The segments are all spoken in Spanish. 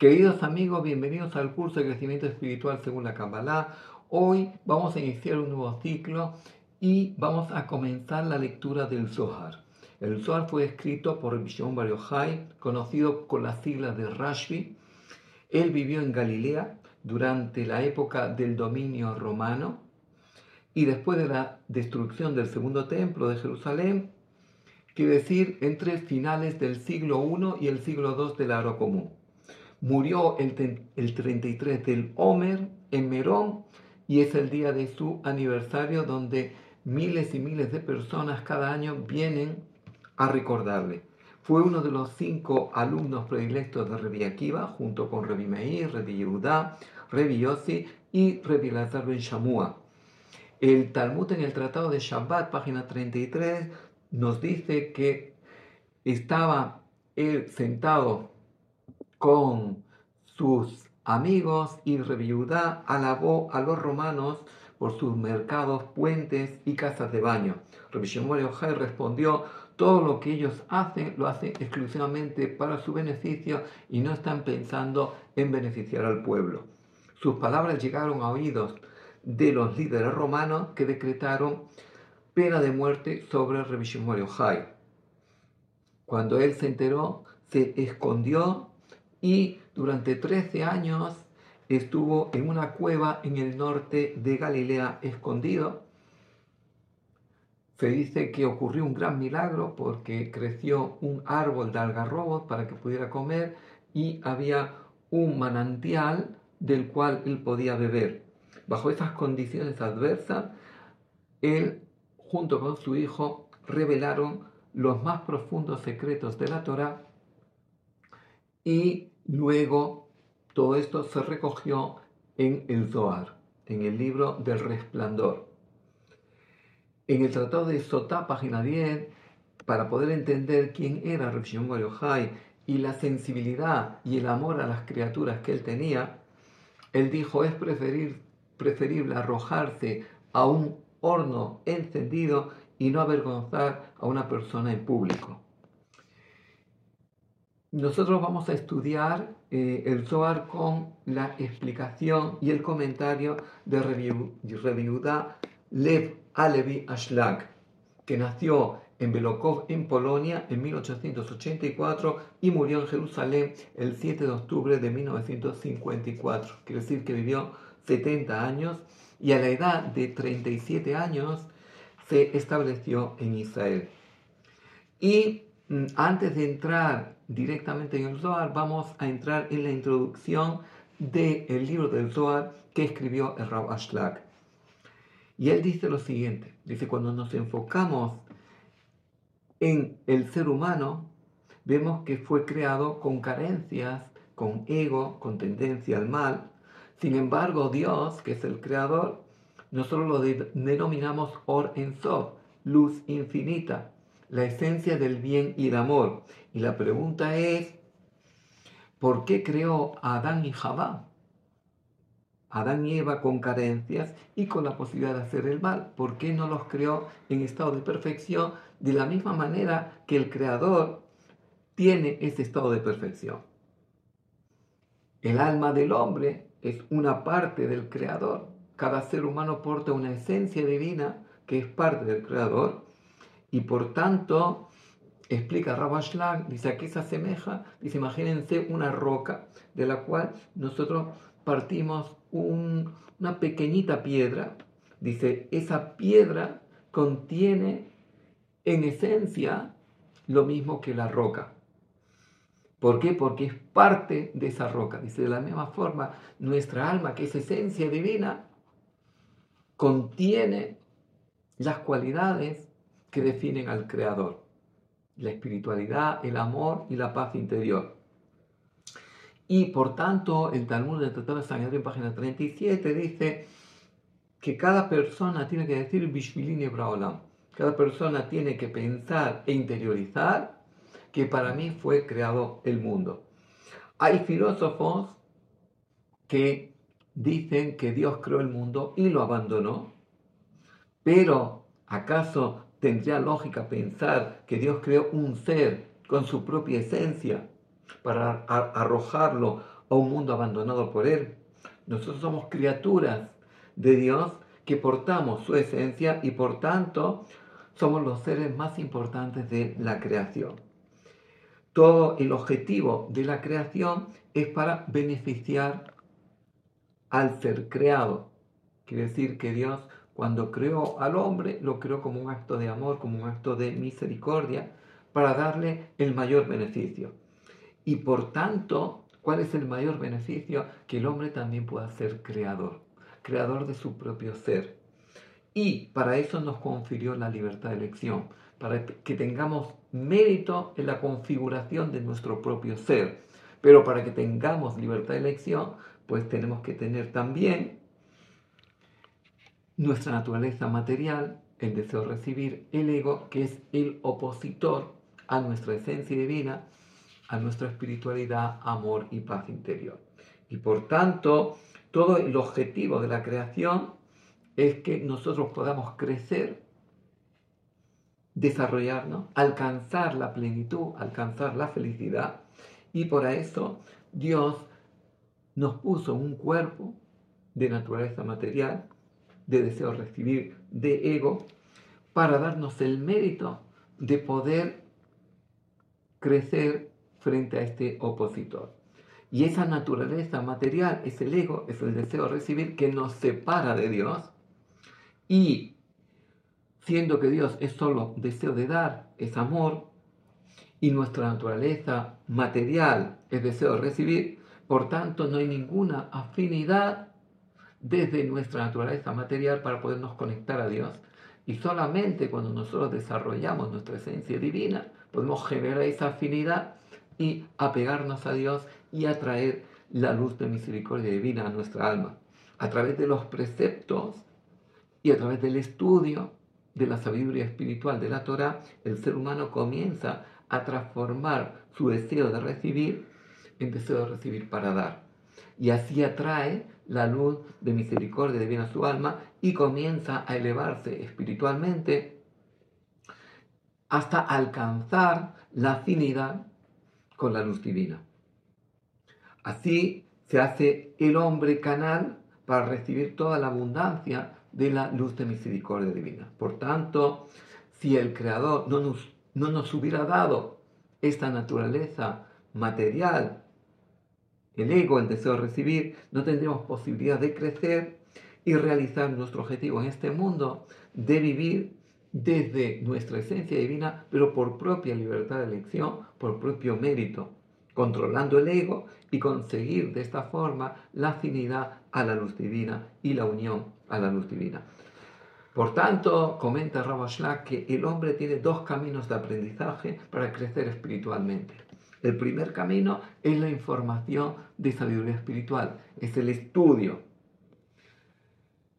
Queridos amigos, bienvenidos al curso de crecimiento espiritual según la Kabbalah. Hoy vamos a iniciar un nuevo ciclo y vamos a comenzar la lectura del Zohar. El Zohar fue escrito por Bishon Bar Yochai, conocido con las siglas de Rashbi. Él vivió en Galilea durante la época del dominio romano y después de la destrucción del segundo templo de Jerusalén, quiere decir entre finales del siglo I y el siglo II del Aro Común. Murió el, el 33 del Homer en Merón y es el día de su aniversario donde miles y miles de personas cada año vienen a recordarle. Fue uno de los cinco alumnos predilectos de Revi Akiva, junto con Revi Meir, Revi Yehuda, Revi Yossi y Revi Lazar Ben Shamua. El Talmud en el Tratado de Shabbat, página 33, nos dice que estaba él sentado con sus amigos y Reviudá alabó a los romanos por sus mercados, puentes y casas de baño. Revisión Ojai respondió, todo lo que ellos hacen lo hacen exclusivamente para su beneficio y no están pensando en beneficiar al pueblo. Sus palabras llegaron a oídos de los líderes romanos que decretaron pena de muerte sobre Revisión Ojai. Cuando él se enteró, se escondió y durante 13 años estuvo en una cueva en el norte de Galilea escondido. Se dice que ocurrió un gran milagro porque creció un árbol de algarrobos para que pudiera comer y había un manantial del cual él podía beber. Bajo esas condiciones adversas, él junto con su hijo revelaron los más profundos secretos de la Torah y luego todo esto se recogió en el Zohar, en el libro del resplandor. En el Tratado de Sotá, página 10, para poder entender quién era Rav Shimon y la sensibilidad y el amor a las criaturas que él tenía, él dijo, es preferible arrojarse a un horno encendido y no avergonzar a una persona en público. Nosotros vamos a estudiar eh, el Zohar con la explicación y el comentario de Reviuda Lev Alevi Ashlag, que nació en Belokov, en Polonia, en 1884 y murió en Jerusalén el 7 de octubre de 1954. Quiere decir que vivió 70 años y a la edad de 37 años se estableció en Israel. Y antes de entrar directamente en el Zohar, vamos a entrar en la introducción del libro del Zohar que escribió el Rab Ashlag. Y él dice lo siguiente, dice, cuando nos enfocamos en el ser humano, vemos que fue creado con carencias, con ego, con tendencia al mal, sin embargo, Dios, que es el creador, nosotros lo denominamos Or en Sof, luz infinita, la esencia del bien y el amor. Y la pregunta es, ¿por qué creó a Adán y Jabá? Adán y Eva con carencias y con la posibilidad de hacer el mal. ¿Por qué no los creó en estado de perfección de la misma manera que el creador tiene ese estado de perfección? El alma del hombre es una parte del Creador. Cada ser humano porta una esencia divina que es parte del Creador y por tanto, explica Rabashlag, dice, aquí se asemeja, dice, imagínense una roca de la cual nosotros partimos una pequeñita piedra, dice, esa piedra contiene en esencia lo mismo que la roca. ¿Por qué? Porque es parte de esa roca. Dice, de la misma forma, nuestra alma, que es esencia divina, contiene las cualidades que definen al Creador. La espiritualidad, el amor y la paz interior. Y por tanto, el Talmud del Tratado de Sanedrín, página 37, dice que cada persona tiene que decir Bishvilini Braolam. Cada persona tiene que pensar e interiorizar que para mí fue creado el mundo. Hay filósofos que dicen que Dios creó el mundo y lo abandonó, pero ¿acaso tendría lógica pensar que Dios creó un ser con su propia esencia para arrojarlo a un mundo abandonado por Él. Nosotros somos criaturas de Dios que portamos su esencia y por tanto somos los seres más importantes de la creación. Todo el objetivo de la creación es para beneficiar al ser creado. Quiere decir que Dios cuando creó al hombre lo creó como un acto de amor, como un acto de misericordia, para darle el mayor beneficio. Y por tanto, ¿cuál es el mayor beneficio? Que el hombre también pueda ser creador, creador de su propio ser. Y para eso nos confirió la libertad de elección, para que tengamos mérito en la configuración de nuestro propio ser. Pero para que tengamos libertad de elección, pues tenemos que tener también nuestra naturaleza material, el deseo de recibir, el ego, que es el opositor a nuestra esencia divina, a nuestra espiritualidad, amor y paz interior. Y por tanto, todo el objetivo de la creación es que nosotros podamos crecer, desarrollarnos, alcanzar la plenitud, alcanzar la felicidad. Y por eso Dios nos puso un cuerpo de naturaleza material, de deseo de recibir, de ego, para darnos el mérito de poder crecer frente a este opositor. Y esa naturaleza material es el ego, es el deseo de recibir que nos separa de Dios. Y siendo que Dios es solo deseo de dar, es amor, y nuestra naturaleza material es deseo de recibir, por tanto no hay ninguna afinidad desde nuestra naturaleza material para podernos conectar a Dios. Y solamente cuando nosotros desarrollamos nuestra esencia divina, podemos generar esa afinidad y apegarnos a Dios y atraer la luz de misericordia divina a nuestra alma. A través de los preceptos y a través del estudio de la sabiduría espiritual de la Torah, el ser humano comienza a transformar su deseo de recibir en deseo de recibir para dar. Y así atrae la luz de misericordia divina a su alma y comienza a elevarse espiritualmente hasta alcanzar la afinidad con la luz divina. Así se hace el hombre canal para recibir toda la abundancia de la luz de misericordia divina. Por tanto, si el Creador no nos, no nos hubiera dado esta naturaleza material, el ego, el deseo de recibir, no tendríamos posibilidad de crecer y realizar nuestro objetivo en este mundo, de vivir desde nuestra esencia divina, pero por propia libertad de elección, por propio mérito, controlando el ego y conseguir de esta forma la afinidad a la luz divina y la unión a la luz divina. Por tanto, comenta Rabashlah que el hombre tiene dos caminos de aprendizaje para crecer espiritualmente. El primer camino es la información de sabiduría espiritual, es el estudio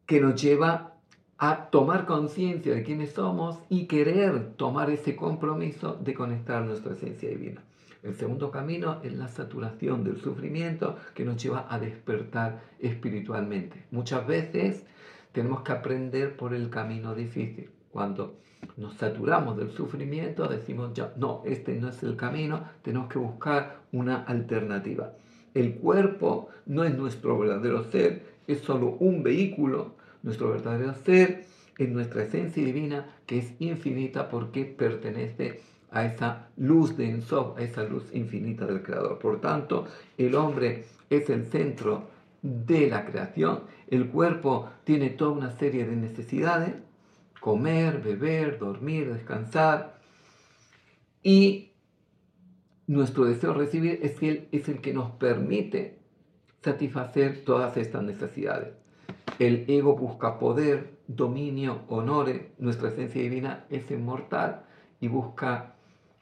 que nos lleva a tomar conciencia de quiénes somos y querer tomar ese compromiso de conectar nuestra esencia divina. El segundo camino es la saturación del sufrimiento que nos lleva a despertar espiritualmente. Muchas veces tenemos que aprender por el camino difícil. Cuando nos saturamos del sufrimiento, decimos ya, no, este no es el camino, tenemos que buscar una alternativa. El cuerpo no es nuestro verdadero ser, es solo un vehículo. Nuestro verdadero ser es nuestra esencia divina que es infinita porque pertenece a esa luz de Ensof, a esa luz infinita del Creador. Por tanto, el hombre es el centro de la creación. El cuerpo tiene toda una serie de necesidades, comer, beber, dormir, descansar. Y nuestro deseo de recibir es, el, es el que nos permite satisfacer todas estas necesidades. El ego busca poder, dominio, honores. Nuestra esencia divina es inmortal y busca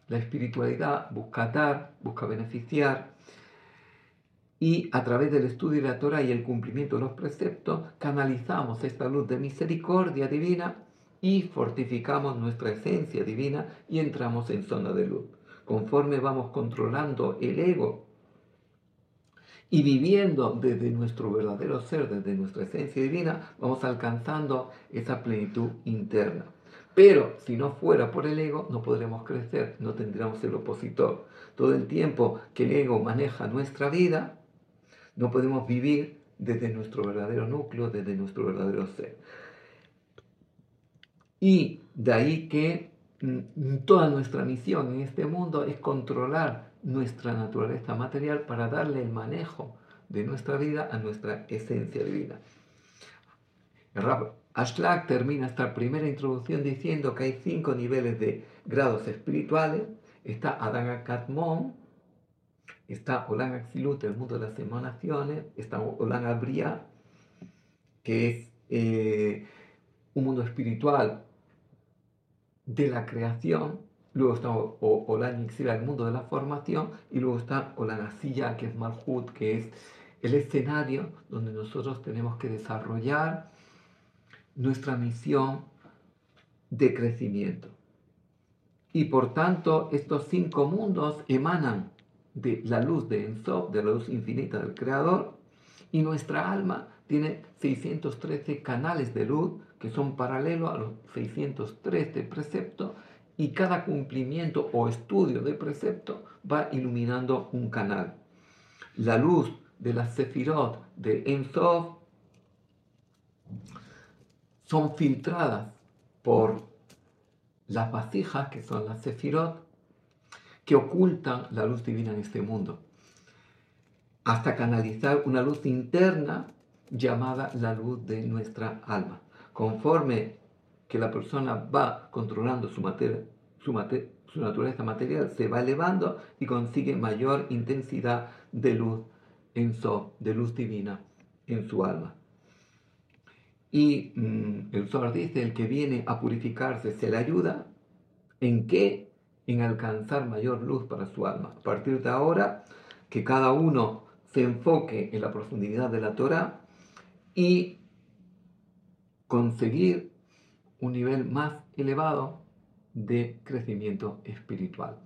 la espiritualidad, busca dar, busca beneficiar. Y a través del estudio de la Torah y el cumplimiento de los preceptos, canalizamos esta luz de misericordia divina y fortificamos nuestra esencia divina y entramos en zona de luz. Conforme vamos controlando el ego y viviendo desde nuestro verdadero ser, desde nuestra esencia divina, vamos alcanzando esa plenitud interna. Pero si no fuera por el ego, no podremos crecer, no tendríamos el opositor. Todo el tiempo que el ego maneja nuestra vida, No podemos vivir desde nuestro verdadero núcleo, desde nuestro verdadero ser. Y de ahí que mm, toda nuestra misión en este mundo es controlar nuestra naturaleza material para darle el manejo de nuestra vida a nuestra esencia divina. Ashlag termina esta primera introducción diciendo que hay cinco niveles de grados espirituales. Está Adán Katmon, está Olan Axilut, el mundo de las emanaciones, está Olan Abria, que es eh, un mundo espiritual de la creación, luego está Olan Ixira, el mundo de la formación, y luego está Olan Asiya, que es Malhut, que es el escenario donde nosotros tenemos que desarrollar nuestra misión de crecimiento. Y por tanto, estos cinco mundos emanan de la luz de Ensof, de la luz infinita del Creador, y nuestra alma tiene 613 canales de luz que son paralelos a los 603 de precepto, y cada cumplimiento o estudio de precepto va iluminando un canal. La luz de las sefirot de Ensof son filtradas por las vasijas, que son las sefirot, que ocultan la luz divina en este mundo, hasta canalizar una luz interna llamada la luz de nuestra alma. Conforme que la persona va controlando su, su, su naturaleza material, se va elevando y consigue mayor intensidad de luz en so, de luz divina en su alma. Y mm, el Zohar dice, el que viene a purificarse se le ayuda. ¿En qué? En alcanzar mayor luz para su alma. A partir de ahora, que cada uno se enfoque en la profundidad de la Torah y conseguir un nivel más elevado de crecimiento espiritual.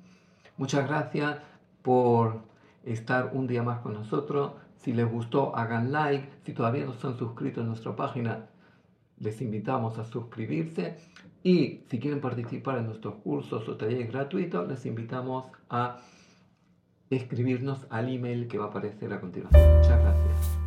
Muchas gracias por estar un día más con nosotros. Si les gustó, hagan like. Si todavía no están suscritos a nuestra página, les invitamos a suscribirse y si quieren participar en nuestros cursos o talleres gratuitos, les invitamos a escribirnos al email que va a aparecer a continuación. Muchas gracias.